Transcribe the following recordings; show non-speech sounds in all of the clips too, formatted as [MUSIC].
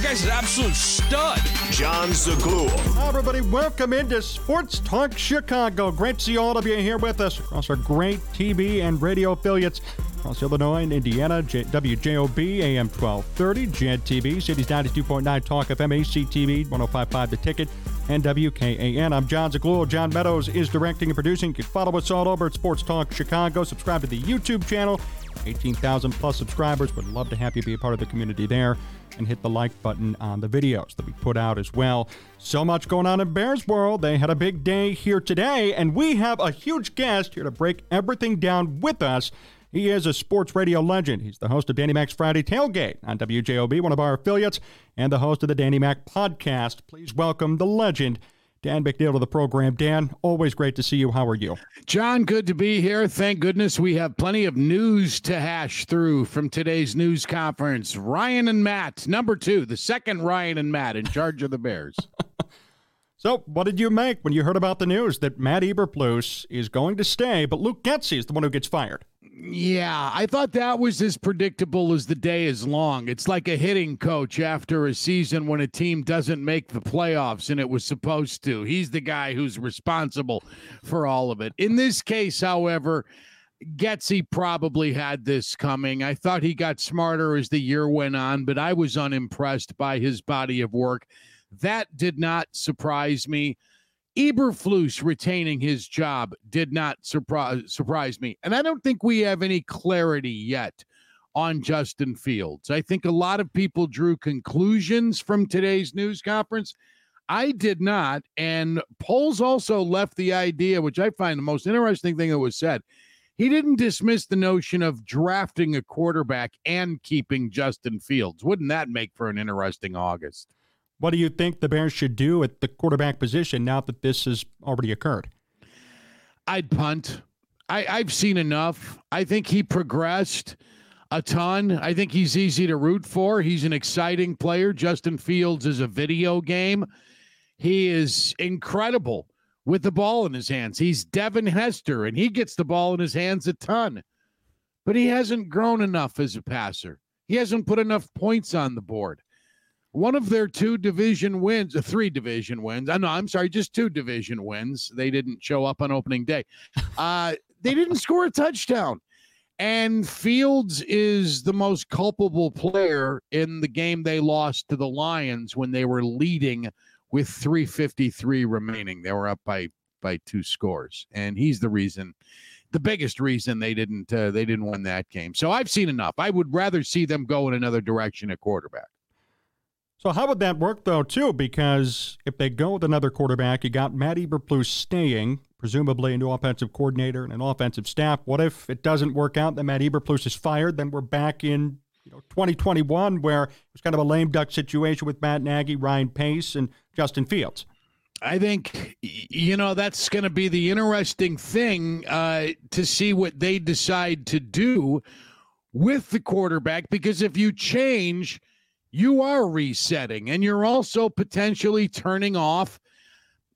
The guy's an absolute stud. Jon Zaghloul. Hi, everybody, welcome into Sports Talk Chicago. Great to see all of you here with us across our great TV and radio affiliates across Illinois and Indiana. J- WJOB, AM 1230, JED TV, Cities 92.9 Talk FM, ACTV, 1055 The Ticket, and WKAN. I'm Jon Zaghloul. John Meadows is directing and producing. You can follow us all over at Sports Talk Chicago. Subscribe to the YouTube channel. 18,000 plus subscribers. Would love to have you be a part of the community there and hit the like button on the videos that we put out as well. So much going on in Bears World. They had a big day here today, and we have a huge guest here to break everything down with us. He is a sports radio legend. He's the host of Danny Mac's Friday Tailgate on WJOB, one of our affiliates, and the host of the Danny Mac podcast. Please welcome the legend, Dan McNeil, to the program. Dan, always great to see you. How are you? John, good to be here. Thank goodness we have plenty of news to hash through from today's news conference. Ryan and Matt, number two, the second Ryan and Matt in charge of the Bears. [LAUGHS] So, what did you make when you heard about the news that Matt Eberflus is going to stay, but Luke Getsy is the one who gets fired? Yeah, I thought that was as predictable as the day is long. It's like a hitting coach after a season when a team doesn't make the playoffs and it was supposed to. He's the guy who's responsible for all of it. In this case, however, Getsy probably had this coming. I thought he got smarter as the year went on, but I was unimpressed by his body of work. That did not surprise me. Eberflus retaining his job did not surprise surprise me, and I don't think we have any clarity yet on Justin Fields. I think a lot of people drew conclusions from today's news conference. I did not, and Poles also left the idea, which I find the most interesting thing that was said. He didn't dismiss the notion of drafting a quarterback and keeping Justin Fields. Wouldn't that make for an interesting August? What do you think the Bears should do at the quarterback position now that this has already occurred? I'd punt. I, I've seen enough. I think he progressed a ton. I think he's easy to root for. He's an exciting player. Justin Fields is a video game. He is incredible with the ball in his hands. He's Devin Hester, and he gets the ball in his hands a ton. But he hasn't grown enough as a passer. He hasn't put enough points on the board. One of their two division wins, uh, three division wins. I know, I'm sorry, just two division wins. They didn't show up on opening day. Uh, they didn't [LAUGHS] score a touchdown. And Fields is the most culpable player in the game they lost to the Lions when they were leading with 353 remaining. They were up by by two scores, and he's the reason, the biggest reason they didn't uh, they didn't win that game. So I've seen enough. I would rather see them go in another direction at quarterback. So how would that work though, too? Because if they go with another quarterback, you got Matt Eberflus staying, presumably a new offensive coordinator and an offensive staff. What if it doesn't work out? Then Matt Eberflus is fired. Then we're back in you know 2021, where it was kind of a lame duck situation with Matt Nagy, Ryan Pace, and Justin Fields. I think you know that's going to be the interesting thing uh, to see what they decide to do with the quarterback because if you change, you are resetting and you're also potentially turning off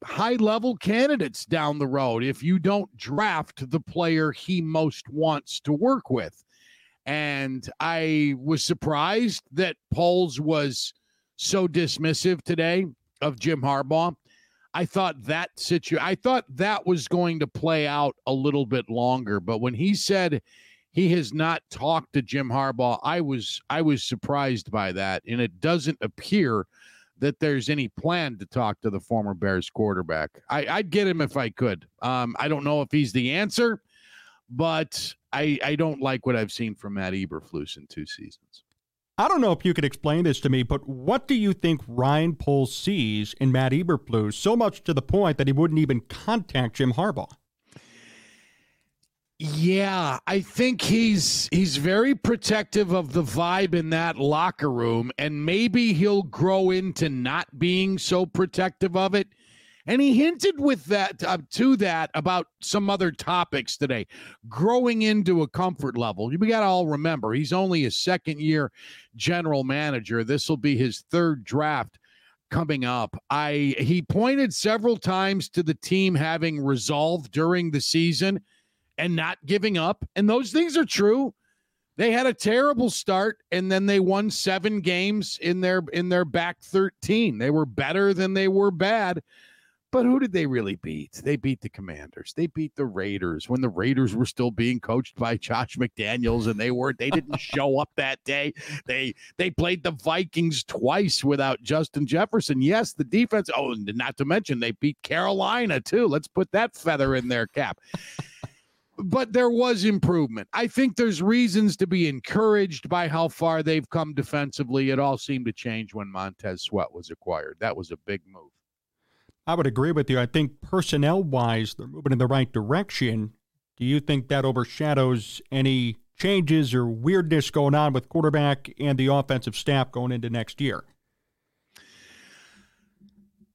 high level candidates down the road if you don't draft the player he most wants to work with. And I was surprised that Poles was so dismissive today of Jim Harbaugh. I thought that situ I thought that was going to play out a little bit longer, but when he said he has not talked to Jim Harbaugh, I was I was surprised by that, and it doesn't appear that there's any plan to talk to the former Bears quarterback. I, I'd get him if I could. Um, I don't know if he's the answer, but I I don't like what I've seen from Matt Eberflus in two seasons. I don't know if you could explain this to me, but what do you think Ryan Poles sees in Matt Eberflus so much to the point that he wouldn't even contact Jim Harbaugh? Yeah, I think he's he's very protective of the vibe in that locker room and maybe he'll grow into not being so protective of it. And he hinted with that uh, to that about some other topics today. Growing into a comfort level. We got to all remember he's only a second year general manager. This will be his third draft coming up. I he pointed several times to the team having resolved during the season and not giving up. And those things are true. They had a terrible start and then they won 7 games in their in their back 13. They were better than they were bad. But who did they really beat? They beat the Commanders. They beat the Raiders when the Raiders were still being coached by Josh McDaniels and they weren't they didn't [LAUGHS] show up that day. They they played the Vikings twice without Justin Jefferson. Yes, the defense, oh, and not to mention they beat Carolina too. Let's put that feather in their cap but there was improvement. I think there's reasons to be encouraged by how far they've come defensively. It all seemed to change when Montez Sweat was acquired. That was a big move. I would agree with you. I think personnel wise, they're moving in the right direction. Do you think that overshadows any changes or weirdness going on with quarterback and the offensive staff going into next year?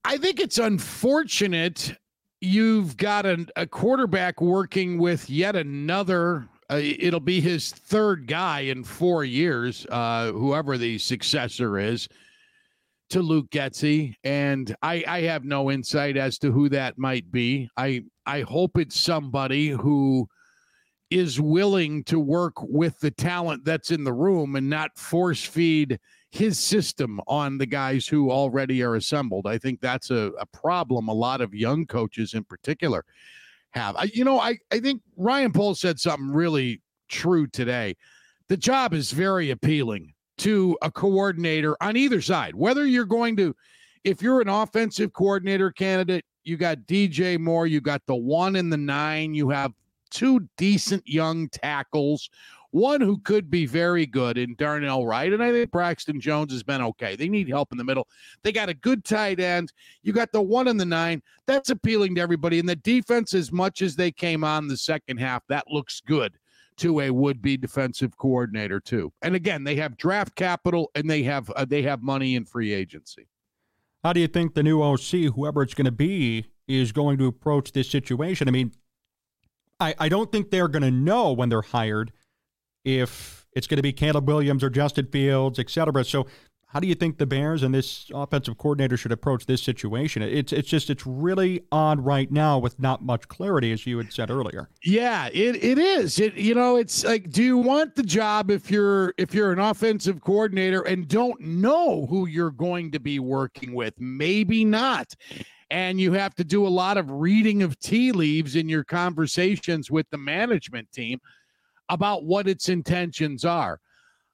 I think it's unfortunate you've got a, a quarterback working with yet another uh, it'll be his third guy in four years, uh, whoever the successor is to Luke Getsy, And I, I have no insight as to who that might be. I I hope it's somebody who is willing to work with the talent that's in the room and not force feed his system on the guys who already are assembled. I think that's a, a problem a lot of young coaches in particular have. I, you know, I, I think Ryan Poles said something really true today. The job is very appealing to a coordinator on either side, whether you're going to, if you're an offensive coordinator candidate, you got DJ Moore, you got the one and the nine, you have two decent young tackles one who could be very good in Darnell Wright, and I think Braxton Jones has been okay. They need help in the middle. They got a good tight end. You got the one and the nine. That's appealing to everybody. And the defense, as much as they came on the second half, that looks good to a would-be defensive coordinator too. And again, they have draft capital and they have uh, they have money in free agency. How do you think the new OC, whoever it's going to be, is going to approach this situation? I mean, I, I don't think they're going to know when they're hired if it's going to be Caleb Williams or Justin Fields, et cetera. So, how do you think the Bears and this offensive coordinator should approach this situation? It's it's just it's really odd right now with not much clarity, as you had said earlier. Yeah, it, it is. It you know, it's like, do you want the job if you're if you're an offensive coordinator and don't know who you're going to be working with? Maybe not. And you have to do a lot of reading of tea leaves in your conversations with the management team about what its intentions are.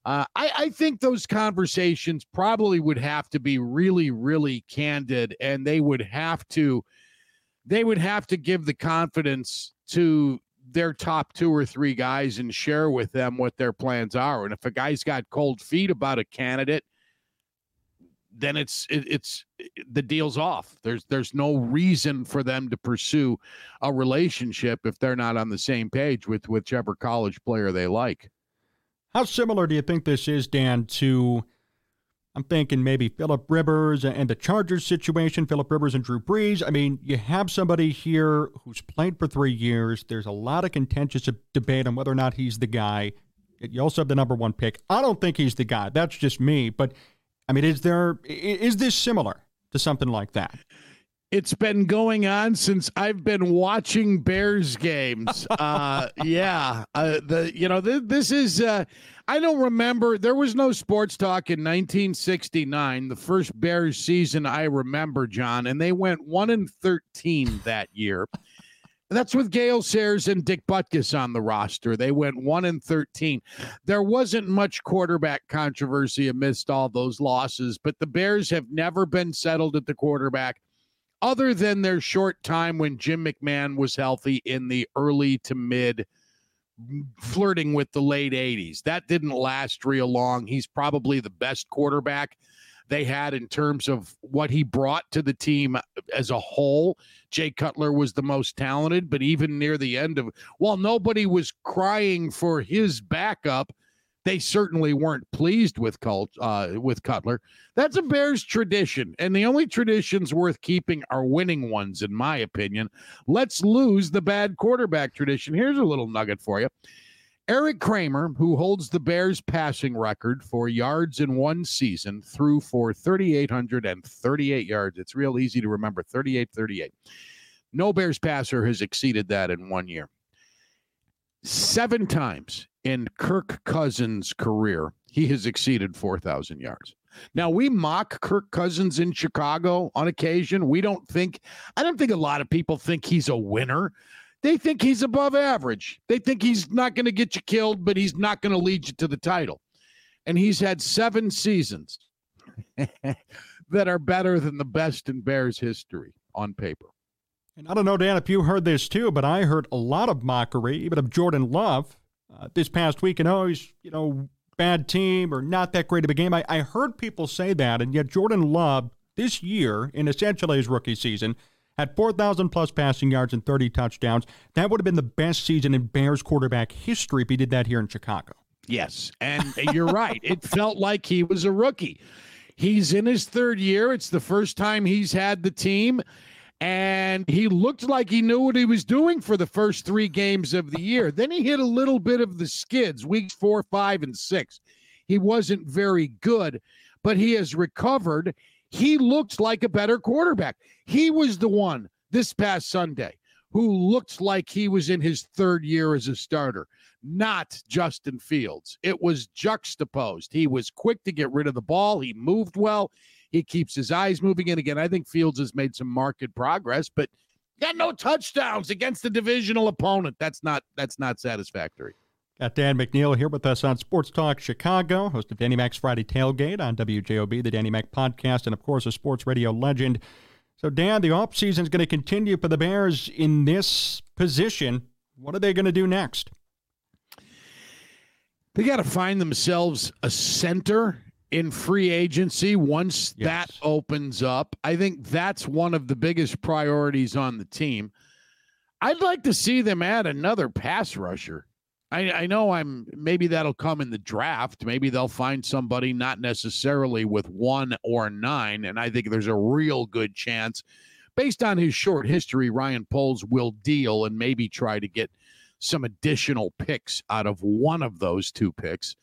Uh, I, I, think those conversations probably would have to be really, really candid, and they would have to, they would have to give the confidence to their top two or three guys and share with them what their plans are. And if a guy's got cold feet about a candidate, then it's it, it's the deal's off. There's there's no reason for them to pursue a relationship if they're not on the same page with whichever college player they like. How similar do you think this is, Dan, to I'm thinking maybe Philip Rivers and the Chargers situation, Philip Rivers and Drew Brees. I mean, you have somebody here who's played for three years. There's a lot of contentious debate on whether or not he's the guy. You also have the number one pick. I don't think he's the guy. That's just me. But I mean, is there is this similar to something like that? It's been going on since I've been watching Bears games. [LAUGHS] uh, yeah, uh, the you know th- this is uh, I don't remember there was no sports talk in 1969, the first Bears season I remember, John, and they went one and 13 that year. That's with Gale Sayers and Dick Butkus on the roster. They went one and thirteen. There wasn't much quarterback controversy amidst all those losses, but the Bears have never been settled at the quarterback, other than their short time when Jim McMahon was healthy in the early to mid, flirting with the late '80s. That didn't last real long. He's probably the best quarterback they had in terms of what he brought to the team as a whole Jay Cutler was the most talented, but even near the end of while nobody was crying for his backup, they certainly weren't pleased with Cult uh, with Cutler. That's a Bears tradition, and the only traditions worth keeping are winning ones, in my opinion. Let's lose the bad quarterback tradition. Here's a little nugget for you. Erik Kramer, who holds the Bears passing record for yards in one season, threw for 3,838 yards. It's real easy to remember 38 38. No Bears passer has exceeded that in one year. Seven times in Kirk Cousins' career, he has exceeded 4,000 yards. Now we mock Kirk Cousins in Chicago on occasion. We don't think I don't think a lot of people think he's a winner. They think he's above average. They think he's not going to get you killed, but he's not going to lead you to the title. And he's had seven seasons [LAUGHS] that are better than the best in Bears history on paper. And I don't know, Dan, if you heard this too, but I heard a lot of mockery, even of Jordan Love uh, this past week. And oh, he's, you know, bad team or not that great of a game. I, I heard people say that. And yet, Jordan Love this year, in essentially his rookie season, had 4,000 plus passing yards and 30 touchdowns. That would have been the best season in Bears quarterback history if he did that here in Chicago. Yes. And you're right. It felt like he was a rookie. He's in his third year. It's the first time he's had the team. And he looked like he knew what he was doing for the first three games of the year. Then he hit a little bit of the skids, weeks four, five, and six. He wasn't very good, but he has recovered he looked like a better quarterback. He was the one this past Sunday who looked like he was in his third year as a starter, not Justin Fields. It was juxtaposed. He was quick to get rid of the ball, he moved well. He keeps his eyes moving. And again, I think Fields has made some marked progress, but got no touchdowns against the divisional opponent. That's not that's not satisfactory. Got Dan McNeil here with us on Sports Talk Chicago, host of Danny Mac's Friday Tailgate on WJOB, the Danny Mac podcast, and of course, a sports radio legend. So, Dan, the offseason is going to continue for the Bears in this position. What are they going to do next? They got to find themselves a center in free agency once yes. that opens up. I think that's one of the biggest priorities on the team. I'd like to see them add another pass rusher. I, I know I'm maybe that'll come in the draft. Maybe they'll find somebody not necessarily with one or nine. And I think there's a real good chance, based on his short history, Ryan Poles will deal and maybe try to get some additional picks out of one of those two picks.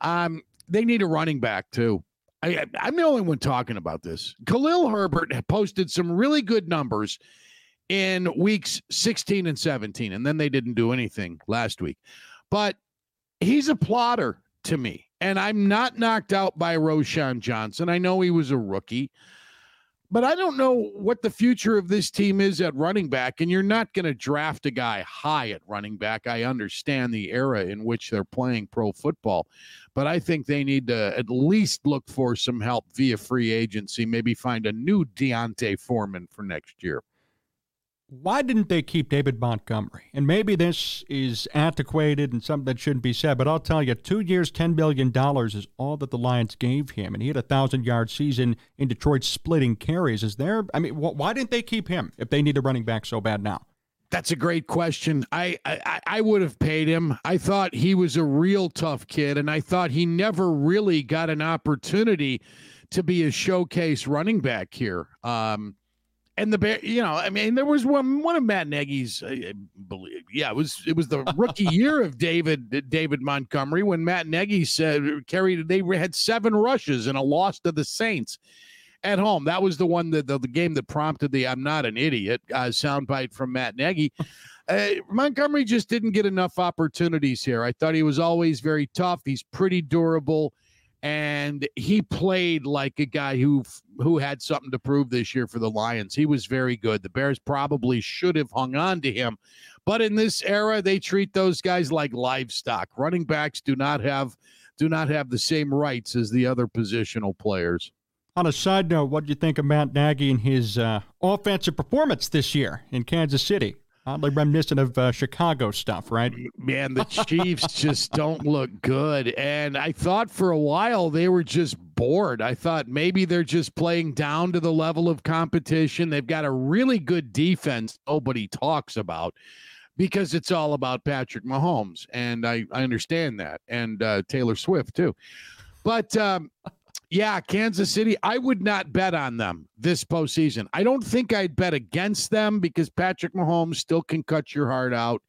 Um, they need a running back too. I, I'm the only one talking about this. Khalil Herbert posted some really good numbers in weeks 16 and 17, and then they didn't do anything last week. But he's a plotter to me, and I'm not knocked out by Roschon Johnson. I know he was a rookie, but I don't know what the future of this team is at running back, and you're not going to draft a guy high at running back. I understand the era in which they're playing pro football, but I think they need to at least look for some help via free agency, maybe find a new D'Onta Foreman for next year why didn't they keep David Montgomery? And maybe this is antiquated and something that shouldn't be said, but I'll tell you, two years, $10 million is all that the Lions gave him. And he had a 1,000 yard season in Detroit splitting carries. Is there, I mean, wh- why didn't they keep him if they need a running back so bad now? That's a great question. I, I I would have paid him. I thought he was a real tough kid, and I thought he never really got an opportunity to be a showcase running back here. Um, and the bear, you know, I mean, there was one one of Matt Nagy's, I believe, yeah, it was it was the rookie [LAUGHS] year of David David Montgomery when Matt Nagy said carried they had seven rushes and a loss to the Saints at home. That was the one that the, the game that prompted the "I'm not an idiot" uh, soundbite from Matt Nagy. [LAUGHS] Uh, Montgomery just didn't get enough opportunities here. I thought he was always very tough. He's pretty durable and he played like a guy who who had something to prove this year for the Lions. He was very good. The Bears probably should have hung on to him, but in this era, they treat those guys like livestock. Running backs do not have do not have the same rights as the other positional players. On a side note, what do you think of Matt Nagy and his uh, offensive performance this year in Kansas City? Oddly reminiscent of uh, Chicago stuff, right? Man, the Chiefs just don't look good. And I thought for a while they were just bored. I thought maybe they're just playing down to the level of competition. They've got a really good defense nobody talks about because it's all about Patrick Mahomes. And I, I understand that. And uh, Taylor Swift, too. But um, yeah, Kansas City, I would not bet on them this postseason. I don't think I'd bet against them because Patrick Mahomes still can cut your heart out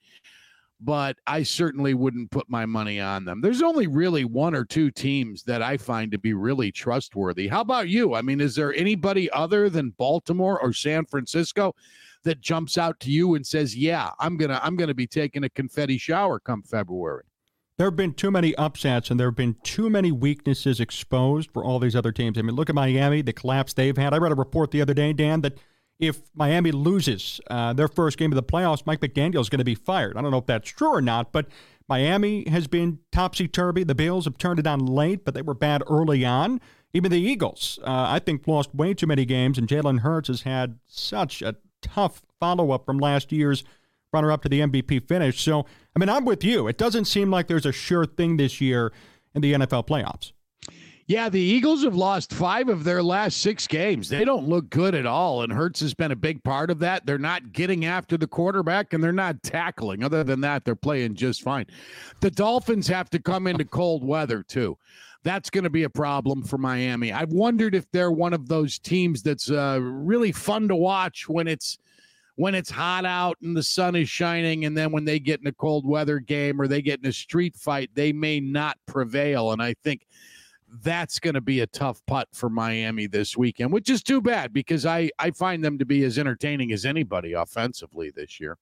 but I certainly wouldn't put my money on them. There's only really one or two teams that I find to be really trustworthy. How about you? I mean, is there anybody other than Baltimore or San Francisco that jumps out to you and says, "Yeah, I'm going to I'm going to be taking a confetti shower come February?" There have been too many upsets and there have been too many weaknesses exposed for all these other teams. I mean, look at Miami, the collapse they've had. I read a report the other day, Dan, that if Miami loses uh, their first game of the playoffs, Mike McDaniel is going to be fired. I don't know if that's true or not, but Miami has been topsy turvy. The Bills have turned it on late, but they were bad early on. Even the Eagles, uh, I think, lost way too many games, and Jalen Hurts has had such a tough follow up from last year's runner up to the MVP finish. So, I mean, I'm with you. It doesn't seem like there's a sure thing this year in the NFL playoffs. Yeah, the Eagles have lost five of their last six games. They don't look good at all, and Hurts has been a big part of that. They're not getting after the quarterback, and they're not tackling. Other than that, they're playing just fine. The Dolphins have to come into cold weather too. That's going to be a problem for Miami. I've wondered if they're one of those teams that's uh, really fun to watch when it's when it's hot out and the sun is shining, and then when they get in a cold weather game or they get in a street fight, they may not prevail. And I think that's going to be a tough putt for Miami this weekend, which is too bad because I, I find them to be as entertaining as anybody offensively this year.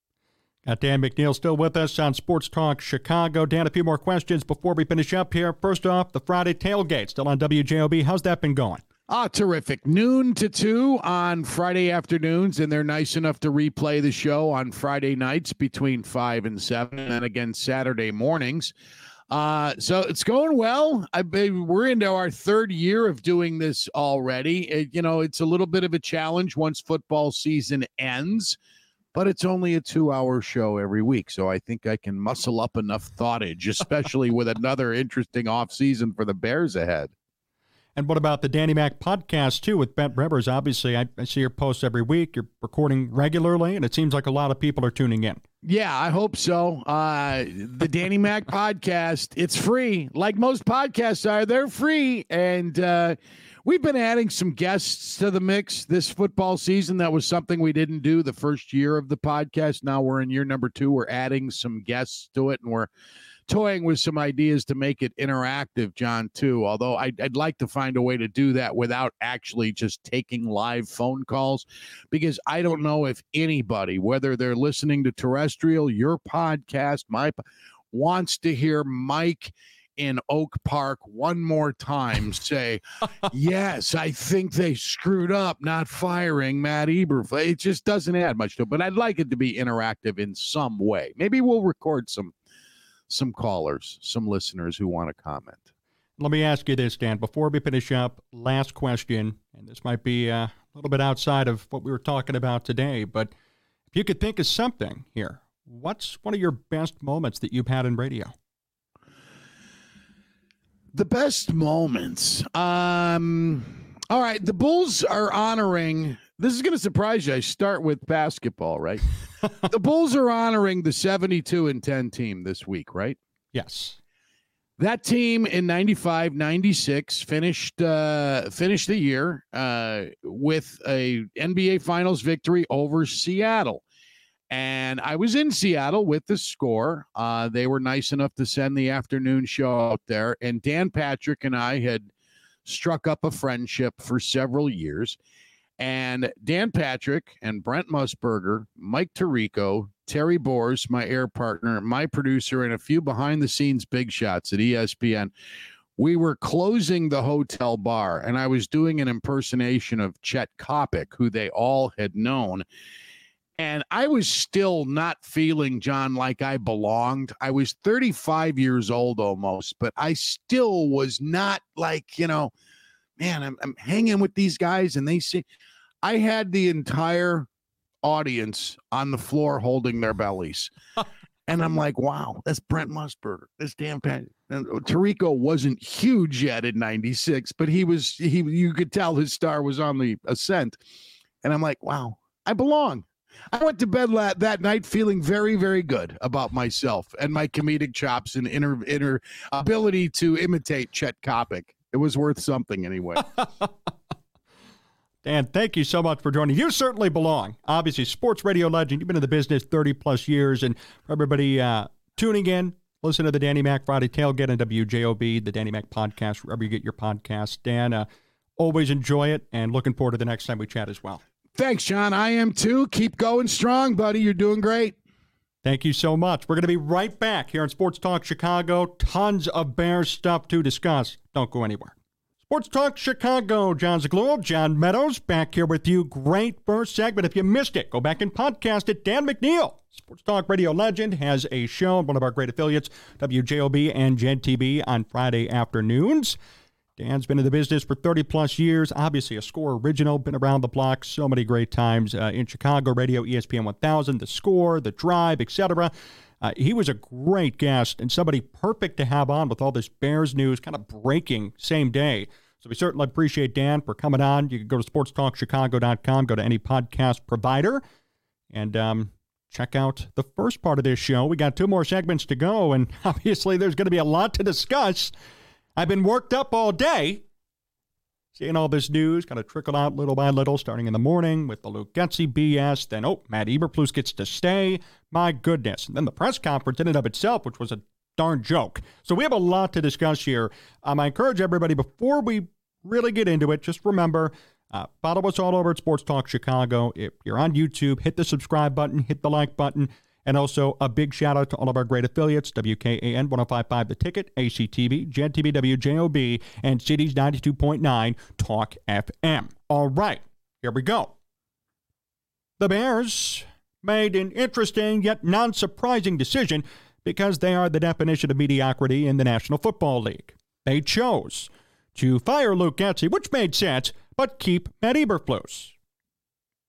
Got Dan McNeil still with us on Sports Talk Chicago. Dan, a few more questions before we finish up here. First off, the Friday tailgate still on WJOB. How's that been going? Ah, terrific. Noon to two on Friday afternoons, and they're nice enough to replay the show on Friday nights between five and seven, and again Saturday mornings. Uh, so it's going well. I we're into our third year of doing this already. It, you know, it's a little bit of a challenge once football season ends, but it's only a two-hour show every week, so I think I can muscle up enough thoughtage, especially with another interesting off season for the Bears ahead. And what about the Danny Mac podcast too with Brent Rivers? Obviously, I, I, see your posts every week. You're recording regularly, and it seems like a lot of people are tuning in. Yeah, I hope so. Uh, the Danny Mac [LAUGHS] podcast, it's free. Like most podcasts are, they're free. And uh, we've been adding some guests to the mix this football season. That was something we didn't do the first year of the podcast. Now we're in year number two. We're adding some guests to it, and we're toying with some ideas to make it interactive, John, too. Although I'd, I'd, like to find a way to do that without actually just taking live phone calls, because I don't know if anybody, whether they're listening to terrestrial, your podcast, my wants to hear Mike in Oak Park one more time say, Yes, I think they screwed up not firing Matt Eberflus. It just doesn't add much to it, but I'd like it to be interactive in some way. Maybe we'll record some some callers, some listeners who want to comment. Let me ask you this, Dan, before we finish up. Last question, and this might be uh, a little bit outside of what we were talking about today, but if you could think of something here, what's one of your best moments that you've had in radio? The best moments. Um, all right, the Bulls are honoring this is going to surprise you. I start with basketball, right? [LAUGHS] the Bulls are honoring the 72 and 10 team this week, right? Yes. That team in 95 96 finished uh, finished the year uh, with a NBA Finals victory over Seattle. And I was in Seattle with the score. Uh, they were nice enough to send the afternoon show out there. And Dan Patrick and I had struck up a friendship for several years. And Dan Patrick and Brent Musburger, Mike Tirico, Terry Boers, my air partner, my producer, and a few behind the scenes big shots at ESPN. We were closing the hotel bar, and I was doing an impersonation of Chet Coppock, who they all had known. And I was still not feeling, John, like I belonged. I was 35 years old almost, but I still was not like, you know, man, I'm, I'm hanging with these guys and they see I had the entire audience on the floor holding their bellies. [LAUGHS] and I'm like, wow, that's Brent Musburger. That's Dan Pat. And uh, Tirico wasn't huge yet in 96, but he was he you could tell his star was on the ascent. And I'm like, wow, I belong. I went to bed la- that night feeling very, very good about myself and my comedic chops and inner inner ability to imitate Chet Coppock. It was worth something anyway. [LAUGHS] Dan, thank you so much for joining. You certainly belong. Obviously, sports radio legend. You've been in the business 30 plus years. And for everybody uh, tuning in, listen to the Danny Mac Friday Tailgate on WJOB, the Danny Mac podcast, wherever you get your podcast. Dan, uh, always enjoy it and looking forward to the next time we chat as well. Thanks, John. I am too. Keep going strong, buddy. You're doing great. Thank you so much. We're going to be right back here on Sports Talk Chicago. Tons of Bears stuff to discuss. Don't go anywhere. Sports Talk Chicago, Jon Zaghloul, John Meadows, back here with you. Great first segment. If you missed it, go back and podcast it. Dan McNeil, Sports Talk Radio legend, has a show on one of our great affiliates, WJOB and TV, on Friday afternoons. Dan's been in the business for 30 plus years. Obviously, a score original, been around the block so many great times uh, in Chicago radio, ESPN 1000, the score, the drive, etc. Uh, he was a great guest and somebody perfect to have on with all this Bears news kind of breaking same day. So we certainly appreciate Dan for coming on. You can go to sportstalkchicago.com, go to any podcast provider, and um, check out the first part of this show. We got two more segments to go, and [LAUGHS] obviously there's going to be a lot to discuss. I've been worked up all day seeing all this news kind of trickle out little by little, starting in the morning with the Luke Getsy BS. Then, oh, Matt Eberflus gets to stay. My goodness. And then the press conference in and of itself, which was a darn joke. So we have a lot to discuss here. Um, I encourage everybody, before we really get into it, just remember uh, follow us all over at Sports Talk Chicago. If you're on YouTube, hit the subscribe button, hit the like button. And also a big shout out to all of our great affiliates WKAN 1055 The Ticket, ACTV, GenTV WJOB, and Cities 92.9 Talk FM. All right, here we go. The Bears made an interesting yet non surprising decision because they are the definition of mediocrity in the National Football League. They chose to fire Luke Getsy, which made sense, but keep Matt Eberflus.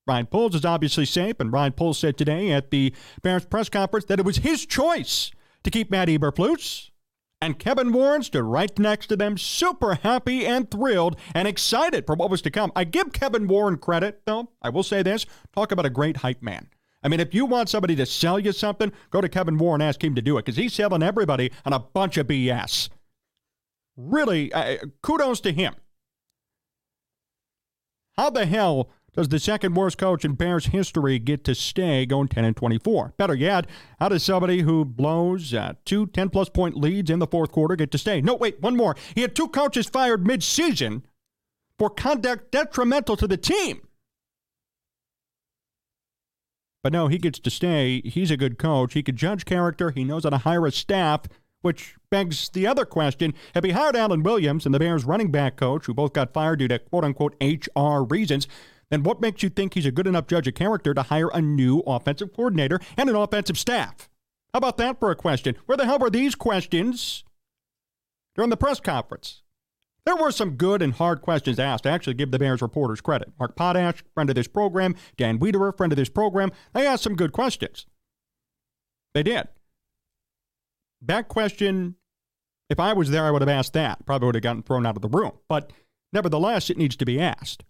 Ryan Poles is obviously safe, and Ryan Poles said today at the Bears press conference that it was his choice to keep Matt Eberflus. And Kevin Warren stood right next to them, super happy and thrilled and excited for what was to come. I give Kevin Warren credit, though. I will say this talk about a great hype man. I mean, if you want somebody to sell you something, go to Kevin Warren and ask him to do it because he's selling everybody on a bunch of BS. Really, uh, kudos to him. How the hell does the second worst coach in Bears history get to stay going 10 and 24? Better yet, how does somebody who blows uh, two 10 plus point leads in the fourth quarter get to stay? No, wait, one more. He had two coaches fired mid season for conduct detrimental to the team. But no, he gets to stay. He's a good coach. He could judge character. He knows how to hire a staff, which begs the other question. Have he hired Alan Williams and the Bears running back coach, who both got fired due to quote unquote HR reasons? Then what makes you think he's a good enough judge of character to hire a new offensive coordinator and an offensive staff? How about that for a question? Where the hell were these questions during the press conference? There were some good and hard questions asked. I actually give the Bears reporters credit. Mark Potash, friend of this program, Dan Wiederer, friend of this program, they asked some good questions. They did. That question, if I was there, I would have asked that. Probably would have gotten thrown out of the room. But nevertheless, it needs to be asked.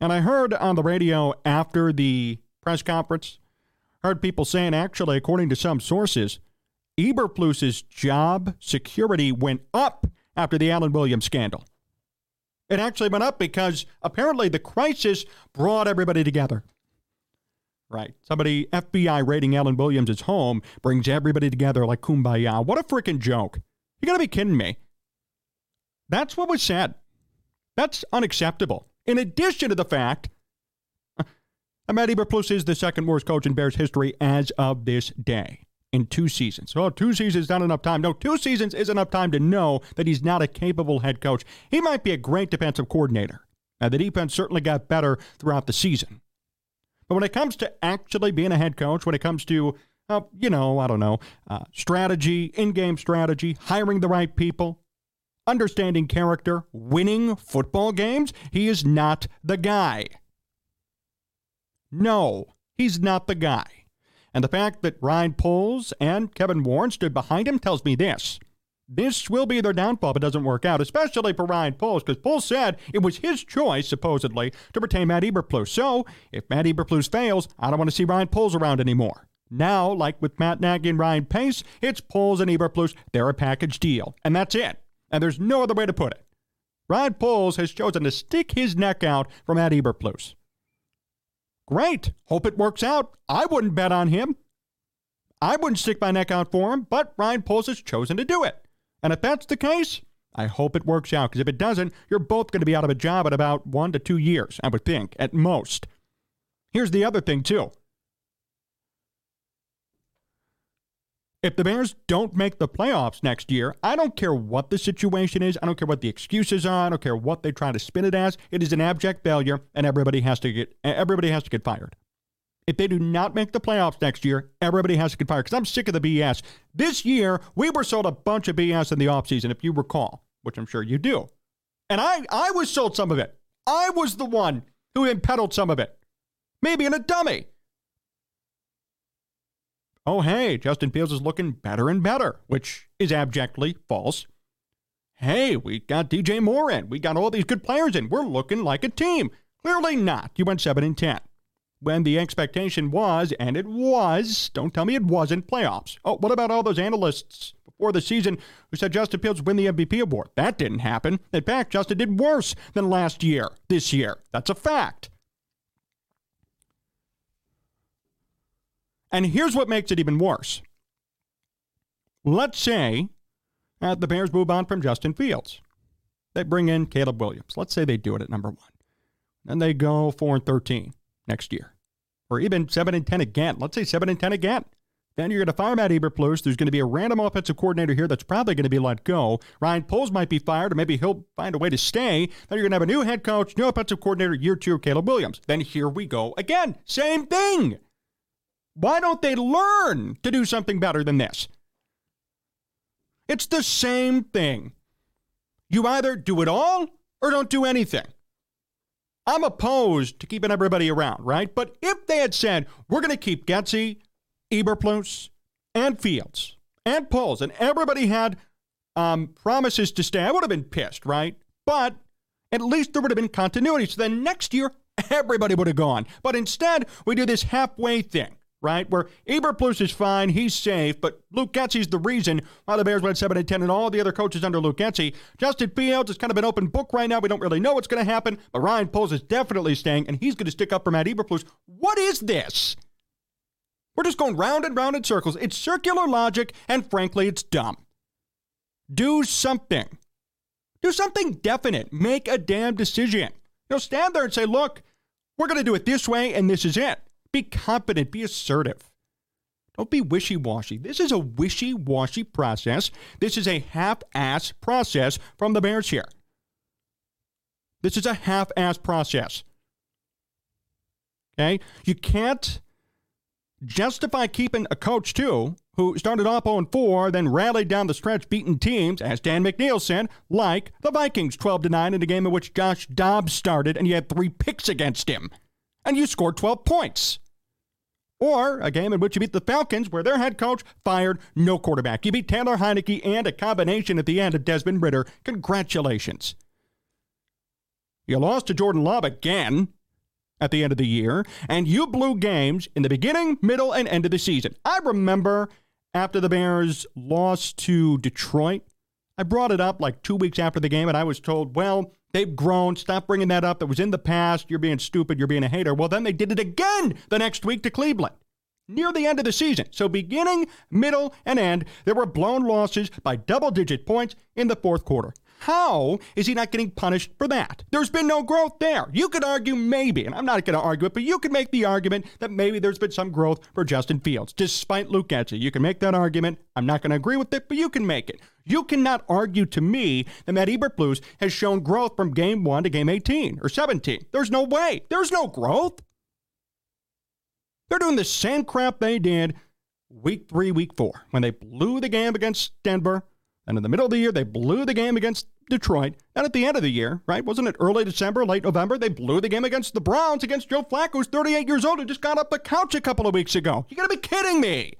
And I heard on the radio after the press conference, heard people saying actually, according to some sources, Eberflus's job security went up after the Alan Williams scandal. It actually went up because apparently the crisis brought everybody together. Right. Somebody, FBI raiding Alan Williams' home brings everybody together like kumbaya. What a freaking joke. You gotta be kidding me. That's what was said. That's unacceptable. In addition to the fact Matt Eberflus is the second worst coach in Bears history as of this day in two seasons. Oh, two seasons is not enough time. No, two seasons is enough time to know that he's not a capable head coach. He might be a great defensive coordinator. Now, the defense certainly got better throughout the season. But when it comes to actually being a head coach, when it comes to, uh, you know, I don't know, uh, strategy, in game strategy, hiring the right people, understanding character, winning football games, he is not the guy. No, he's not the guy. And the fact that Ryan Poles and Kevin Warren stood behind him tells me this. this will be their downfall if it doesn't work out, especially for Ryan Poles, because Poles said it was his choice, supposedly, to retain Matt Eberflus. So if Matt Eberflus fails, I don't want to see Ryan Poles around anymore. Now, like with Matt Nagy and Ryan Pace, it's Poles and Eberflus. They're a package deal, and that's it. And there's no other way to put it. Ryan Poles has chosen to stick his neck out for Matt Eberflus. Great. Hope it works out. I wouldn't bet on him. I wouldn't stick my neck out for him, but Ryan Poles has chosen to do it. And if that's the case, I hope it works out, because if it doesn't, you're both going to be out of a job in about one to two years, I would think, at most. Here's the other thing, too. If the Bears don't make the playoffs next year, I don't care what the situation is. I don't care what the excuses are. I don't care what they try to spin it as. It is an abject failure, and everybody has to get everybody has to get fired. If they do not make the playoffs next year, everybody has to get fired because I'm sick of the BS. This year, we were sold a bunch of BS in the offseason, if you recall, which I'm sure you do. And I, I was sold some of it. I was the one who peddled some of it. Maybe in a dummy oh, hey, Justin Fields is looking better and better, which is abjectly false. Hey, we got DJ Moore in. We got all these good players in. We're looking like a team. Clearly not. You went 7 and 10. When the expectation was, and it was, don't tell me it wasn't, playoffs. Oh, what about all those analysts before the season who said Justin Fields win the MVP award? That didn't happen. In fact, Justin did worse than last year, this year. That's a fact. And here's what makes it even worse. Let's say that the Bears move on from Justin Fields. They bring in Caleb Williams. Let's say they do it at number one. And they go 4 and 13 next year. Or even 7 and 10 again. Let's say 7 and 10 again. Then you're going to fire Matt Eberflus. There's going to be a random offensive coordinator here that's probably going to be let go. Ryan Poles might be fired, or maybe he'll find a way to stay. Then you're going to have a new head coach, new offensive coordinator, year two, Caleb Williams. Then here we go again. Same thing. Why don't they learn to do something better than this? It's the same thing. You either do it all or don't do anything. I'm opposed to keeping everybody around, right? But if they had said, we're going to keep Getsy, Eberflus, and Fields, and Poles, and everybody had um, promises to stay, I would have been pissed, right? But at least there would have been continuity. So then next year, [LAUGHS] everybody would have gone. But instead, we do this halfway thing right? Where Eberflus is fine, he's safe, but Luke Getsy's the reason why the Bears went 7 and 10 and all the other coaches under Luke Getsy. Justin Fields is kind of an open book right now. We don't really know what's going to happen, but Ryan Poles is definitely staying, and he's going to stick up for Matt Eberflus. What is this? We're just going round and round in circles. It's circular logic, and frankly, it's dumb. Do something. Do something definite. Make a damn decision. You know, stand there and say, look, we're going to do it this way, and this is it. Be competent, be assertive. Don't be wishy washy. This is a wishy washy process. This is a half ass process from the Bears here. This is a half ass process. Okay? You can't justify keeping a coach, too, who started off 0 4, then rallied down the stretch, beating teams, as Dan McNeil said, like the Vikings 12 9 in a game in which Josh Dobbs started and you had three picks against him and you scored 12 points. Or a game in which you beat the Falcons, where their head coach fired no quarterback. You beat Taylor Heinicke and a combination at the end of Desmond Ridder. Congratulations. You lost to Jordan Love again at the end of the year, and you blew games in the beginning, middle, and end of the season. I remember after the Bears lost to Detroit, I brought it up like two weeks after the game, and I was told, well, They've grown. Stop bringing that up. That was in the past. You're being stupid. You're being a hater. Well, then they did it again the next week to Cleveland near the end of the season. So, beginning, middle, and end, there were blown losses by double digit points in the fourth quarter. How is he not getting punished for that? There's been no growth there. You could argue maybe, and I'm not going to argue it, but you could make the argument that maybe there's been some growth for Justin Fields, despite Luke Getsy. You can make that argument. I'm not going to agree with it, but you can make it. You cannot argue to me that Matt Eberflus has shown growth from game one to game 18 or 17. There's no way. There's no growth. They're doing the same crap they did week three, week four, when they blew the game against Denver and in the middle of the year, they blew the game against Detroit. And at the end of the year, right, wasn't it early December, late November? They blew the game against the Browns against Joe Flacco, who's 38 years old, who just got up the couch a couple of weeks ago. You gotta be kidding me.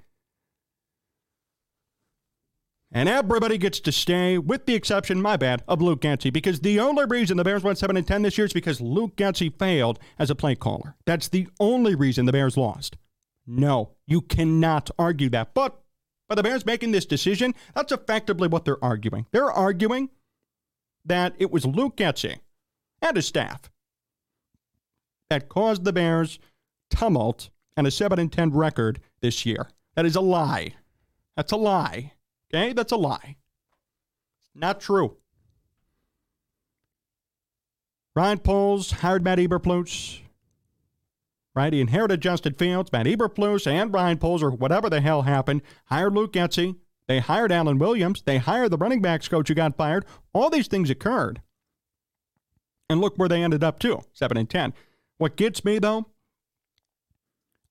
and everybody gets to stay, with the exception, my bad, of Luke Getsy, because the only reason the Bears went 7 and 10 this year is because Luke Getsy failed as a play caller. That's the only reason the Bears lost. No, you cannot argue that. But by the Bears making this decision, that's effectively what they're arguing. They're arguing that it was Luke Getsy and his staff that caused the Bears tumult and a 7 and 10 record this year. That is a lie. That's a lie. Okay? That's a lie. Not true. Ryan Poles hired Matt Eberflus. Right? He inherited Justin Fields, Matt Eberflus, and Ryan Poles, whatever the hell happened, hired Luke Getsy. They hired Alan Williams. They hired the running backs coach who got fired. All these things occurred. And look where they ended up, too 7 and 10. What gets me, though,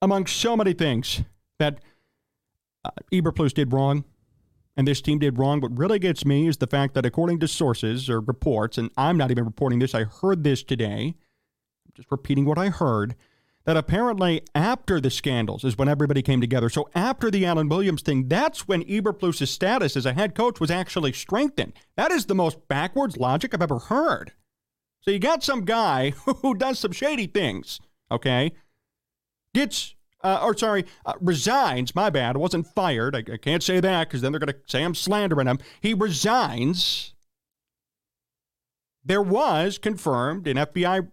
among so many things that uh, Eberflus did wrong and this team did wrong, what really gets me is the fact that according to sources or reports, and I'm not even reporting this, I heard this today, I'm just repeating what I heard, that apparently after the scandals is when everybody came together. So after the Alan Williams thing, that's when Eberflus's status as a head coach was actually strengthened. That is the most backwards logic I've ever heard. So you got some guy [LAUGHS] who does some shady things, okay? Gets, uh, or sorry, uh, resigns. My bad. I wasn't fired. I, I can't say that because then they're going to say I'm slandering him. He resigns. There was confirmed an FBI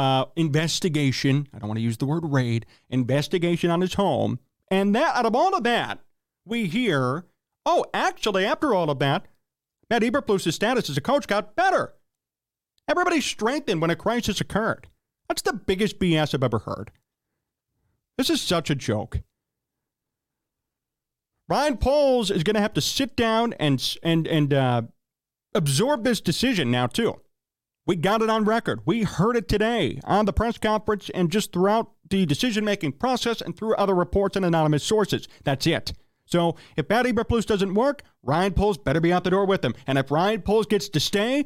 uh, investigation. I don't want to use the word raid. Investigation on his home, and that out of all of that, we hear, oh, actually, after all of that, Matt Eberflus's status as a coach got better. Everybody strengthened when a crisis occurred. That's the biggest BS I've ever heard. This is such a joke. Ryan Poles is going to have to sit down and and and uh, absorb this decision now too. We got it on record. We heard it today on the press conference and just throughout the decision making process and through other reports and anonymous sources. That's it. So if Matt Eberflus doesn't work, Ryan Poles better be out the door with him. And if Ryan Poles gets to stay,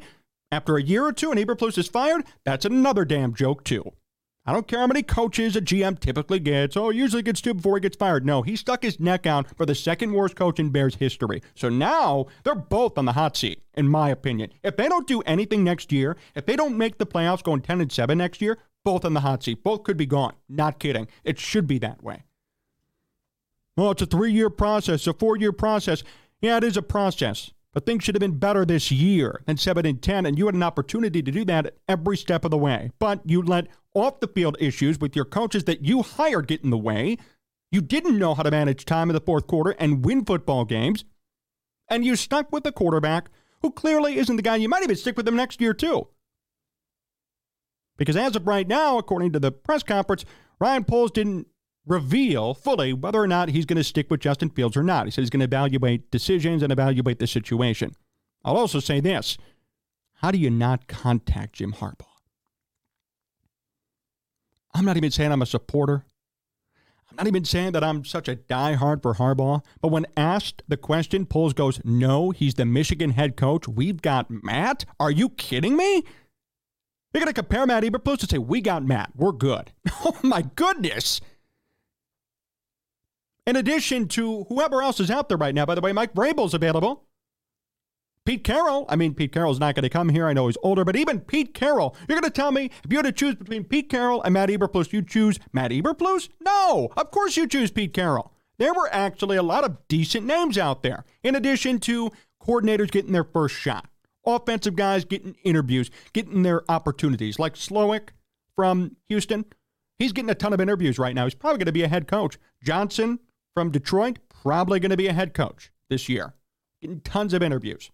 after a year or two and Eberflus is fired, that's another damn joke, too. I don't care how many coaches a GM typically gets. Oh, usually gets two before he gets fired. No, he stuck his neck out for the second worst coach in Bears history. So now they're both on the hot seat, in my opinion. If they don't do anything next year, if they don't make the playoffs going 10 and 7 next year, both on the hot seat. Both could be gone. Not kidding. It should be that way. Well, it's a three year process, a four year process. Yeah, it is a process. But things should have been better this year than 7 and 10, and you had an opportunity to do that every step of the way. But you let off the field issues with your coaches that you hired get in the way. You didn't know how to manage time in the fourth quarter and win football games. And you stuck with a quarterback who clearly isn't the guy. You might even stick with him next year, too. Because as of right now, according to the press conference, Ryan Poles didn't reveal fully whether or not he's going to stick with Justin Fields or not. He said he's going to evaluate decisions and evaluate the situation. I'll also say this how do you not contact Jim Harbaugh? I'm not even saying I'm a supporter. I'm not even saying that I'm such a diehard for Harbaugh, but when asked the question, Poles goes, No, he's the Michigan head coach. We've got Matt. Are you kidding me? You're going to compare Matt Eberflus and say, We got Matt. We're good. [LAUGHS] Oh, my goodness in addition to whoever else is out there right now. By the way, Mike Vrabel's available. Pete Carroll, I mean, Pete Carroll's not going to come here. I know he's older, but even Pete Carroll, you're going to tell me if you had to choose between Pete Carroll and Matt Eberflus, you choose Matt Eberflus? No, of course you choose Pete Carroll. There were actually a lot of decent names out there, in addition to coordinators getting their first shot, offensive guys getting interviews, getting their opportunities, like Slowik from Houston. He's getting a ton of interviews right now. He's probably going to be a head coach. Johnson from Detroit, probably going to be a head coach this year. Getting tons of interviews.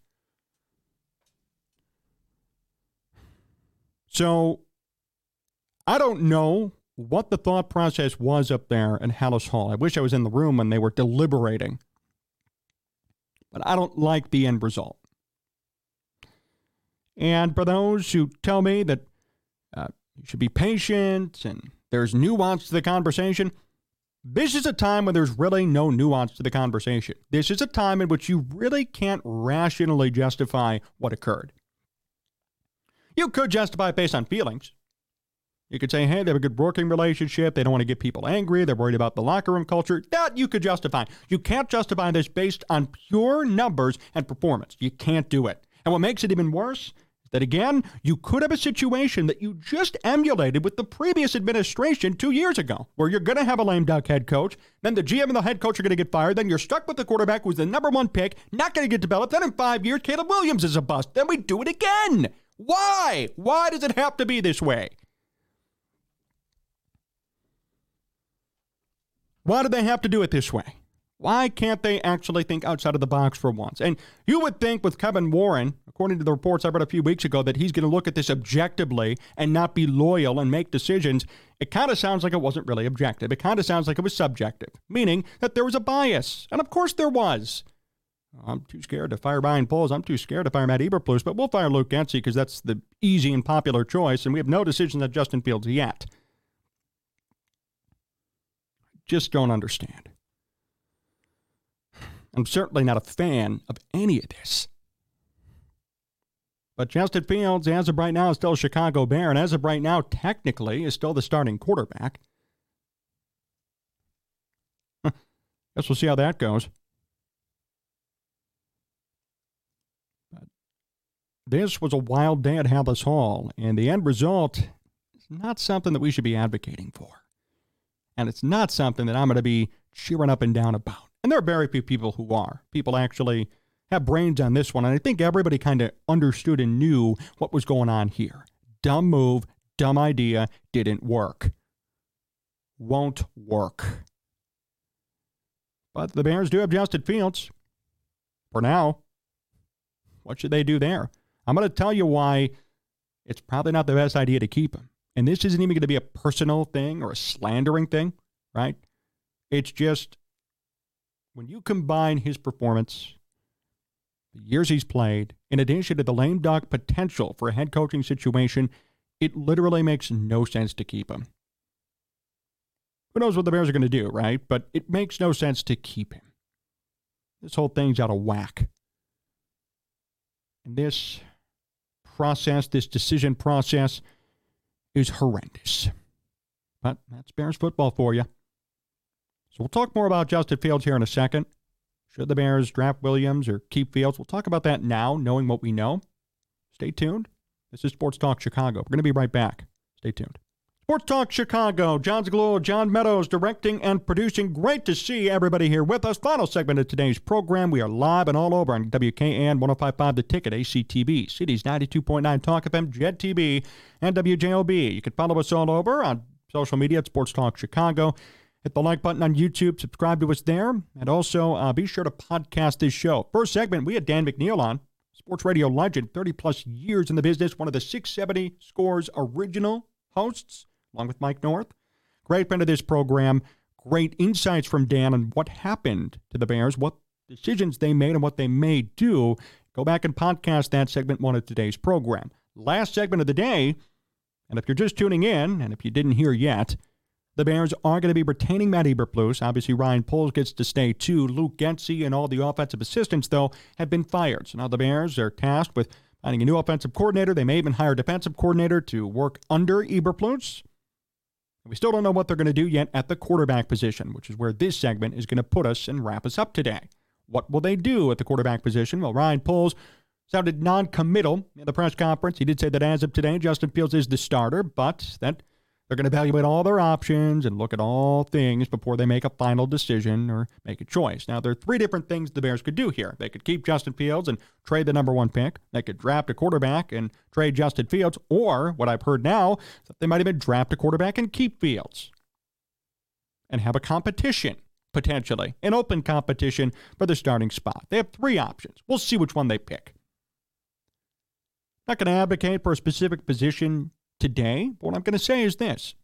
So I don't know what the thought process was up there in Halas Hall. I wish I was in the room when they were deliberating. But I don't like the end result. And for those who tell me that uh, you should be patient and there's nuance to the conversation, this is a time when there's really no nuance to the conversation. This is a time in which you really can't rationally justify what occurred. You could justify it based on feelings. You could say, hey, they have a good working relationship. They don't want to get people angry. They're worried about the locker room culture. That you could justify. You can't justify this based on pure numbers and performance. You can't do it. And what makes it even worse that again, you could have a situation that you just emulated with the previous administration two years ago, where you're going to have a lame duck head coach, then the GM and the head coach are going to get fired, then you're stuck with the quarterback who's the number one pick, not going to get developed, then in five years, Caleb Williams is a bust. Then we do it again. Why? Why does it have to be this way? Why do they have to do it this way? Why can't they actually think outside of the box for once? And you would think with Kevin Warren, according to the reports I read a few weeks ago, that he's going to look at this objectively and not be loyal and make decisions. It kind of sounds like it wasn't really objective. It kind of sounds like it was subjective, meaning that there was a bias. And of course there was. I'm too scared to fire Ryan Poles. I'm too scared to fire Matt Eberflus, but we'll fire Luke Getsy because that's the easy and popular choice, and we have no decisions on Justin Fields yet. Just don't understand. I'm certainly not a fan of any of this. But Justin Fields, as of right now, is still a Chicago Bear, and as of right now, technically, is still the starting quarterback. [LAUGHS] Guess we'll see how that goes. But this was a wild day at Halas Hall, and the end result is not something that we should be advocating for. And it's not something that I'm going to be cheering up and down about. And there are very few people who are. People actually have brains on this one. And I think everybody kind of understood and knew what was going on here. Dumb move, dumb idea, didn't work. Won't work. But the Bears do have Justin Fields. For now. What should they do there? I'm going to tell you why it's probably not the best idea to keep him. And this isn't even going to be a personal thing or a slandering thing, right? It's just when you combine his performance, the years he's played, in addition to the lame duck potential for a head coaching situation, it literally makes no sense to keep him. Who knows what the Bears are going to do, right? But it makes no sense to keep him. This whole thing's out of whack. And this process, this decision process, is horrendous. But that's Bears football for you. So we'll talk more about Justin Fields here in a second. Should the Bears draft Williams or keep Fields? We'll talk about that now, knowing what we know. Stay tuned. This is Sports Talk Chicago. We're going to be right back. Stay tuned. Sports Talk Chicago. Jon Zaghloul, John Meadows directing and producing. Great to see everybody here with us. Final segment of today's program. We are live and all over on WKN 1055 The Ticket, ACTV, Cities 92.9 Talk FM, JED TV, and WJOB. You can follow us all over on social media at Sports Talk Chicago. Hit the like button on YouTube, subscribe to us there, and also uh, be sure to podcast this show. First segment, we had Dan McNeil on, sports radio legend, 30 plus years in the business, one of the 670 Scores original hosts, along with Mike North. Great friend of this program. Great insights from Dan on what happened to the Bears, what decisions they made, and what they may do. Go back and podcast that segment one of today's program. Last segment of the day, and if you're just tuning in, and if you didn't hear yet, the Bears are going to be retaining Matt Eberflus. Obviously, Ryan Poles gets to stay too. Luke Getsy and all the offensive assistants, though, have been fired. So now the Bears are tasked with finding a new offensive coordinator. They may even hire a defensive coordinator to work under Eberflus. We still don't know what they're going to do yet at the quarterback position, which is where this segment is going to put us and wrap us up today. What will they do at the quarterback position? Well, Ryan Poles sounded non committal in the press conference. He did say that as of today, Justin Fields is the starter, but that they're going to evaluate all their options and look at all things before they make a final decision or make a choice. Now, there are three different things the Bears could do here. They could keep Justin Fields and trade the number one pick. They could draft a quarterback and trade Justin Fields, or what I've heard now, is that they might even draft a quarterback and keep Fields and have a competition, potentially, an open competition for the starting spot. They have three options. We'll see which one they pick. Not going to advocate for a specific position today. What I'm going to say is this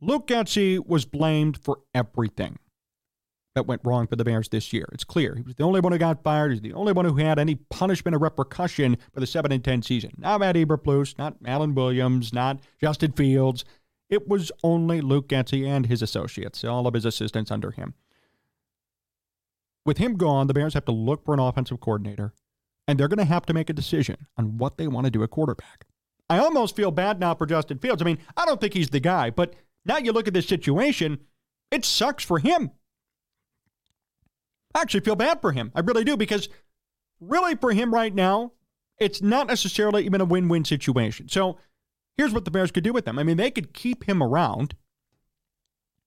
Luke Getsy was blamed for everything that went wrong for the Bears this year. It's clear. He was the only one who got fired. He's the only one who had any punishment or repercussion for the 7 and 10 season. Not Matt Eberflus, not Alan Williams, not Justin Fields. It was only Luke Getsy and his associates, all of his assistants under him. With him gone, the Bears have to look for an offensive coordinator and they're going to have to make a decision on what they want to do at quarterback. I almost feel bad now for Justin Fields. I mean, I don't think he's the guy, but now you look at this situation, it sucks for him. I actually feel bad for him. I really do because really for him right now, it's not necessarily even a win win situation. So here's what the Bears could do with them. I mean, they could keep him around.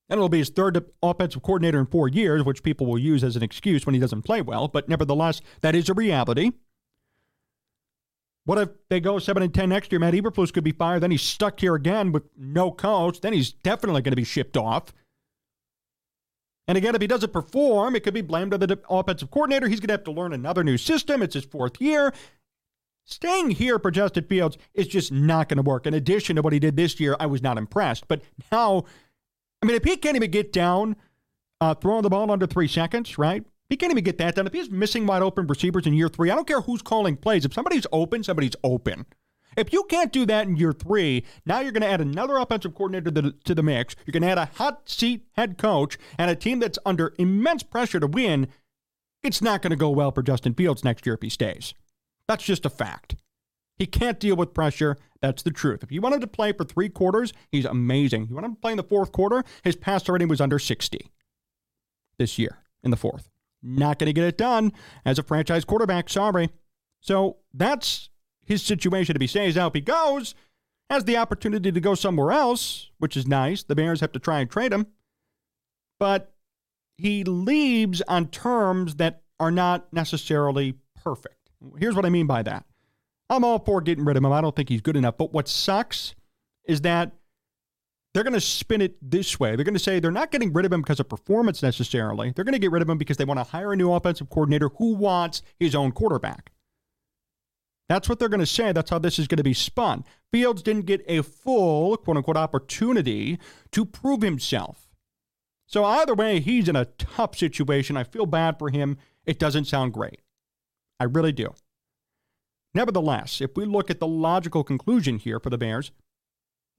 And it'll be his third offensive coordinator in four years, which people will use as an excuse when he doesn't play well. But nevertheless, that is a reality. What if they go seven and ten next year? Matt Eberflus could be fired. Then he's stuck here again with no coach. Then he's definitely going to be shipped off. And again, if he doesn't perform, it could be blamed on the offensive coordinator. He's going to have to learn another new system. It's his fourth year. Staying here for Justin Fields is just not going to work. In addition to what he did this year, I was not impressed. But now, I mean, if he can't even get down uh, throwing the ball under three seconds, right? He can't even get that done. If he's missing wide open receivers in year three, I don't care who's calling plays. If somebody's open, somebody's open. If you can't do that in year three, now you're going to add another offensive coordinator to the, to the mix. You're going to add a hot seat head coach and a team that's under immense pressure to win. It's not going to go well for Justin Fields next year if he stays. That's just a fact. He can't deal with pressure. That's the truth. If you want him to play for three quarters, he's amazing. You want him to play in the fourth quarter, his passer rating was under 60 this year in the fourth. Not going to get it done as a franchise quarterback. Sorry. So that's his situation. If he stays out, he goes, has the opportunity to go somewhere else, which is nice. The Bears have to try and trade him. But he leaves on terms that are not necessarily perfect. Here's what I mean by that. I'm all for getting rid of him. I don't think he's good enough. But what sucks is that they're going to spin it this way. They're going to say they're not getting rid of him because of performance necessarily. They're going to get rid of him because they want to hire a new offensive coordinator who wants his own quarterback. That's what they're going to say. That's how this is going to be spun. Fields didn't get a full, quote unquote, opportunity to prove himself. So, either way, he's in a tough situation. I feel bad for him. It doesn't sound great. I really do. Nevertheless, if we look at the logical conclusion here for the Bears,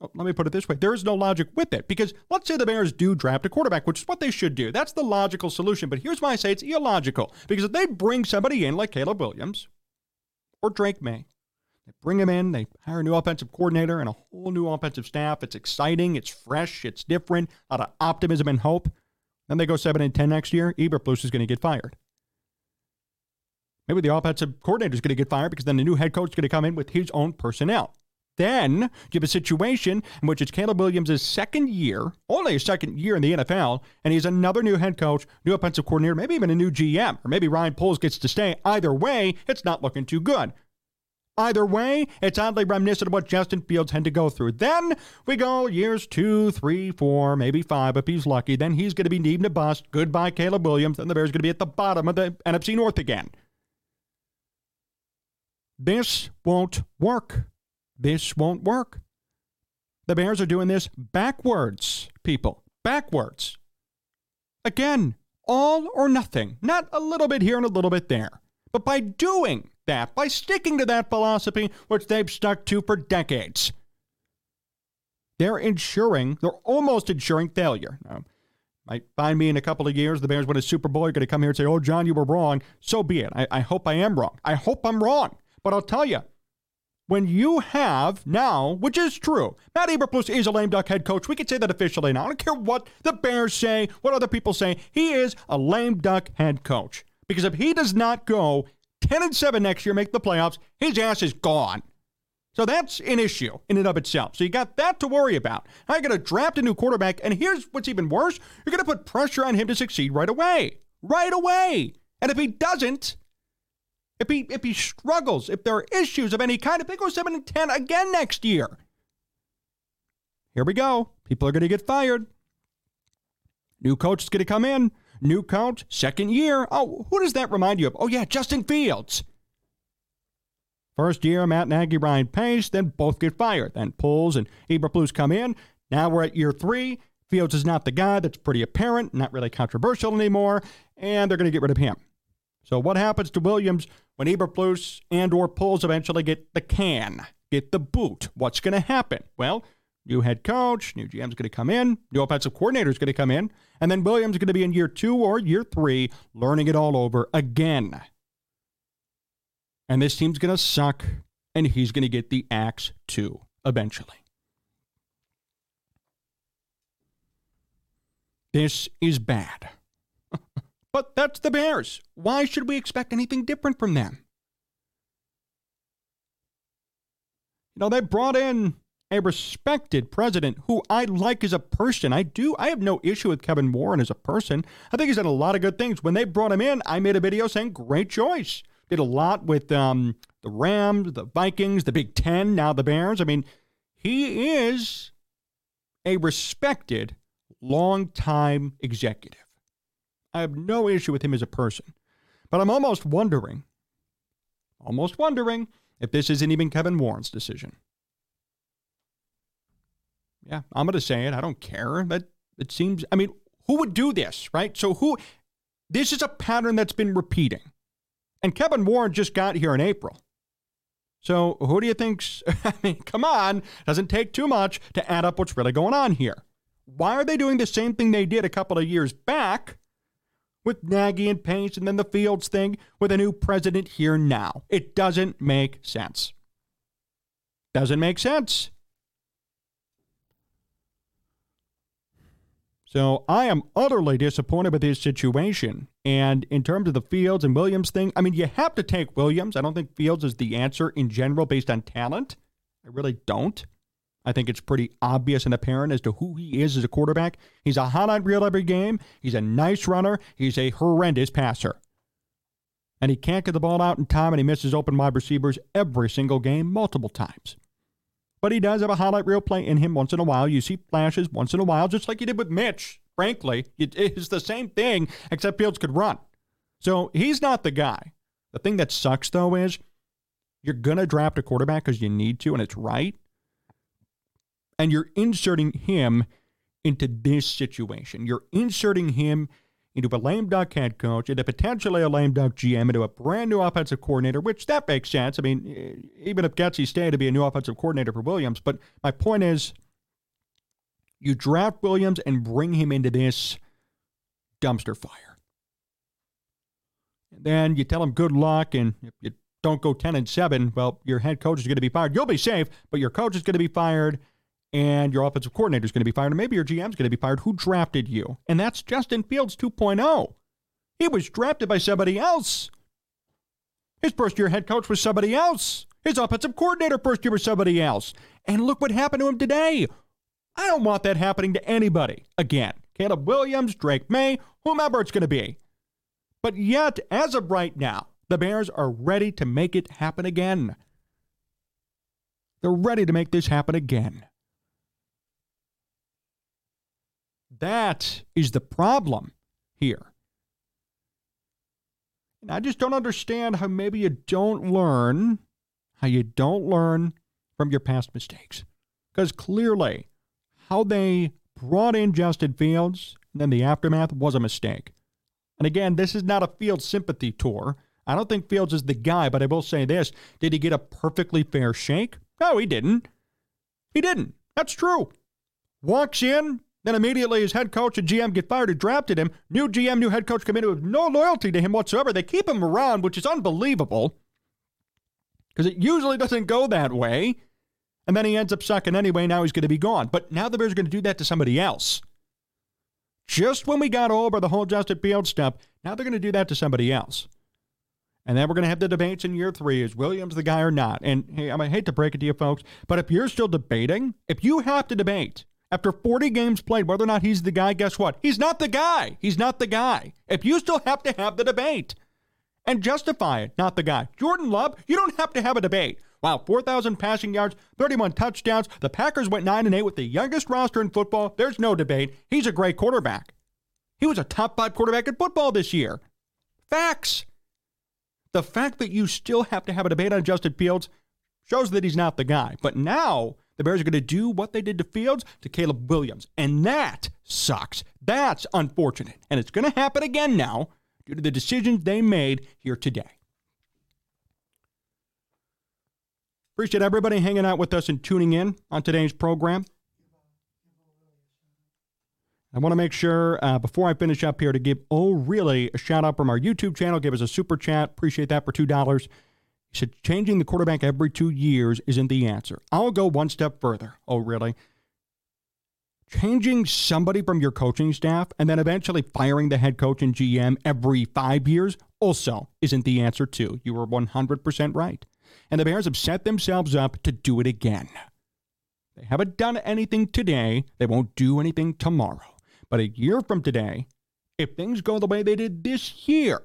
Oh, let me put it this way there is no logic with it because let's say the Bears do draft a quarterback, which is what they should do. That's the logical solution. But here's why I say it's illogical because if they bring somebody in like Caleb Williams or Drake Maye, they bring him in, they hire a new offensive coordinator and a whole new offensive staff. It's exciting, it's fresh, it's different, a lot of optimism and hope. Then they go 7 and 10 next year, Eberflus is going to get fired. Maybe the offensive coordinator is going to get fired because then the new head coach is going to come in with his own personnel. Then you have a situation in which it's Caleb Williams' second year, only his second year in the NFL, and he's another new head coach, new offensive coordinator, maybe even a new GM, or maybe Ryan Poles gets to stay. Either way, it's not looking too good. Either way, it's oddly reminiscent of what Justin Fields had to go through. Then we go years two, three, four, maybe five if he's lucky. Then he's going to be needing to bust. Goodbye, Caleb Williams. And the Bears are going to be at the bottom of the NFC North again. This won't work. This won't work. The Bears are doing this backwards, people. Backwards. Again, all or nothing. Not a little bit here and a little bit there. But by doing that, by sticking to that philosophy, which they've stuck to for decades, they're ensuring, they're almost ensuring failure. Now, might find me in a couple of years, the Bears win a Super Bowl. You're going to come here and say, oh, Jon, you were wrong. So be it. I, I hope I am wrong. I hope I'm wrong. But I'll tell you, when you have now, which is true, Matt Eberflus is a lame duck head coach. We can say that officially now. I don't care what the Bears say, what other people say. He is a lame duck head coach. Because if he does not go 10 and 7 next year, make the playoffs, his ass is gone. So that's an issue in and of itself. So you got that to worry about. Now you're going to draft a new quarterback, and here's what's even worse you're going to put pressure on him to succeed right away. Right away. And if he doesn't, if he if he struggles, if there are issues of any kind, if they go seven and ten again next year, here we go. People are going to get fired. New coach is going to come in. New coach, second year. Oh, who does that remind you of? Oh yeah, Justin Fields. First year, Matt Nagy, Ryan Pace, then both get fired. Then Poles and Eberflus come in. Now we're at year three. Fields is not the guy. That's pretty apparent, not really controversial anymore, and they're going to get rid of him. So what happens to Williams when Eberflus and or Poles eventually get the can, get the boot? What's going to happen? Well, new head coach, new GM's going to come in, new offensive coordinator is going to come in, and then Williams is going to be in year two or year three, learning it all over again. And this team's going to suck, and he's going to get the axe too eventually. This is bad. But that's the Bears. Why should we expect anything different from them? You know, they brought in a respected president who I like as a person. I do. I have no issue with Kevin Warren as a person. I think he's done a lot of good things. When they brought him in, I made a video saying, great choice. Did a lot with um, the Rams, the Vikings, the Big Ten, now the Bears. I mean, he is a respected, long-time executive. I have no issue with him as a person. But I'm almost wondering, almost wondering if this isn't even Kevin Warren's decision. Yeah, I'm going to say it. I don't care. That it seems. I mean, who would do this, right? So who? This is a pattern that's been repeating, and Kevin Warren just got here in April. So who do you think's? [LAUGHS] I mean, come on, doesn't take too much to add up what's really going on here. Why are they doing the same thing they did a couple of years back? With Nagy and Pace and then the Fields thing with a new president here now. It doesn't make sense. Doesn't make sense. So I am utterly disappointed with his situation. And in terms of the Fields and Williams thing, I mean, you have to take Williams. I don't think Fields is the answer in general based on talent. I really don't. I think it's pretty obvious and apparent as to who he is as a quarterback. He's a on reel every game. He's a nice runner. He's a horrendous passer. And he can't get the ball out in time, and he misses open wide receivers every single game, multiple times. But he does have a highlight reel play in him once in a while. You see flashes once in a while, just like you did with Mitch. Frankly, it's the same thing, except Fields could run. So he's not the guy. The thing that sucks, though, is you're going to draft a quarterback because you need to, and it's right and you're inserting him into this situation. You're inserting him into a lame duck head coach, into potentially a lame duck GM, into a brand new offensive coordinator, which that makes sense. I mean, eh, even if Getsy stayed to be a new offensive coordinator for Williams, but my point is, you draft Williams and bring him into this dumpster fire. And then you tell him good luck, and if you don't go 10 and 7, well, your head coach is going to be fired. You'll be safe, but your coach is going to be fired and your offensive coordinator is going to be fired, and maybe your GM is going to be fired. Who drafted you? And that's Justin Fields 2.0. He was drafted by somebody else. His first year head coach was somebody else. His offensive coordinator first year was somebody else. And look what happened to him today. I don't want that happening to anybody again. Caleb Williams, Drake Maye, whomever it's going to be. But yet, as of right now, the Bears are ready to make it happen again. They're ready to make this happen again. That is the problem here. And I just don't understand how maybe you don't learn, how you don't learn from your past mistakes. Because clearly, how they brought in Justin Fields and then the aftermath was a mistake. And again, this is not a Fields sympathy tour. I don't think Fields is the guy, but I will say this. Did he get a perfectly fair shake? No, he didn't. He didn't. That's true. Walks in, then immediately his head coach and GM get fired who drafted him. New GM, new head coach come in with no loyalty to him whatsoever. They keep him around, which is unbelievable because it usually doesn't go that way. And then he ends up sucking anyway. Now he's going to be gone. But now the Bears are going to do that to somebody else. Just when we got over the whole Justin Fields stuff, now they're going to do that to somebody else. And then we're going to have the debates in year three is Williams the guy or not? And hey, I hate to break it to you folks, but if you're still debating, if you have to debate after 40 games played, whether or not he's the guy, guess what? He's not the guy. He's not the guy. If you still have to have the debate and justify it, not the guy. Jordan Love, you don't have to have a debate. Wow, 4,000 passing yards, 31 touchdowns. The Packers went 9 and 8 with the youngest roster in football. There's no debate. He's a great quarterback. He was a top five quarterback in football this year. Facts. The fact that you still have to have a debate on Justin Fields shows that he's not the guy. But now the Bears are going to do what they did to Fields to Caleb Williams. And that sucks. That's unfortunate. And it's going to happen again now due to the decisions they made here today. Appreciate everybody hanging out with us and tuning in on today's program. I want to make sure uh, before I finish up here to give Oh Really a shout out from our YouTube channel. Give us a super chat. Appreciate that for $2 said changing the quarterback every two years isn't the answer. I'll go one step further. Oh, really? Changing somebody from your coaching staff and then eventually firing the head coach and GM every five years also isn't the answer, too. You were 100% right. And the Bears have set themselves up to do it again. They haven't done anything today, they won't do anything tomorrow. But a year from today, if things go the way they did this year,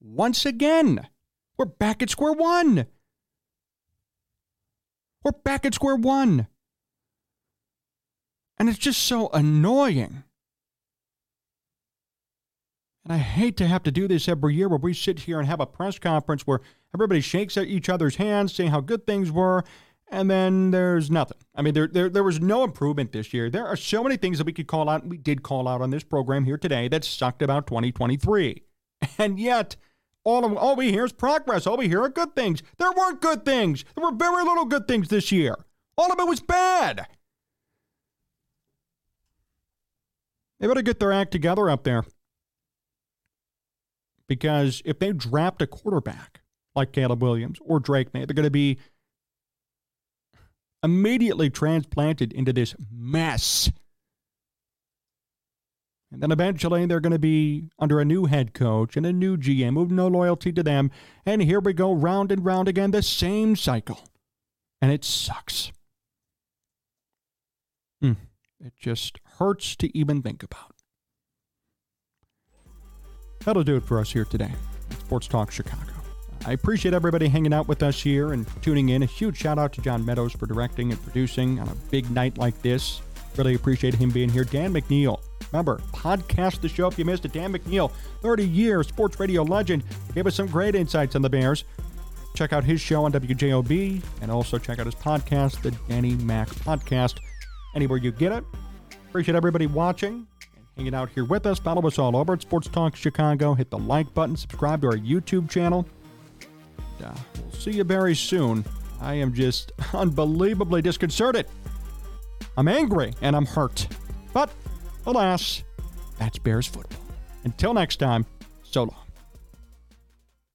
once again, we're back at square one. We're back at square one. And it's just so annoying. And I hate to have to do this every year where we sit here and have a press conference where everybody shakes at each other's hands, saying how good things were, and then there's nothing. I mean, there, there, there was no improvement this year. There are so many things that we could call out, we did call out on this program here today that sucked about 2023. [LAUGHS] And yet, all, of, all we hear is progress. All we hear are good things. There weren't good things. There were very little good things this year. All of it was bad. They better get their act together up there. Because if they draft a quarterback like Caleb Williams or Drake Maye, they're going to be immediately transplanted into this mess. And then eventually they're going to be under a new head coach and a new GM with no loyalty to them. And here we go round and round again, the same cycle. And it sucks. Mm, it just hurts to even think about. That'll do it for us here today Sports Talk Chicago. I appreciate everybody hanging out with us here and tuning in. A huge shout out to John Meadows for directing and producing on a big night like this. Really appreciate him being here. Dan McNeil, remember, podcast the show if you missed it. Dan McNeil, 30 year sports radio legend, gave us some great insights on the Bears. Check out his show on WJOB and also check out his podcast, the Danny Mac Podcast, anywhere you get it. Appreciate everybody watching and hanging out here with us. Follow us all over at Sports Talk Chicago. Hit the like button, subscribe to our YouTube channel uh, we'll see you very soon. I am just [LAUGHS] unbelievably disconcerted. I'm angry and I'm hurt. But alas, that's Bears football. Until next time, so long.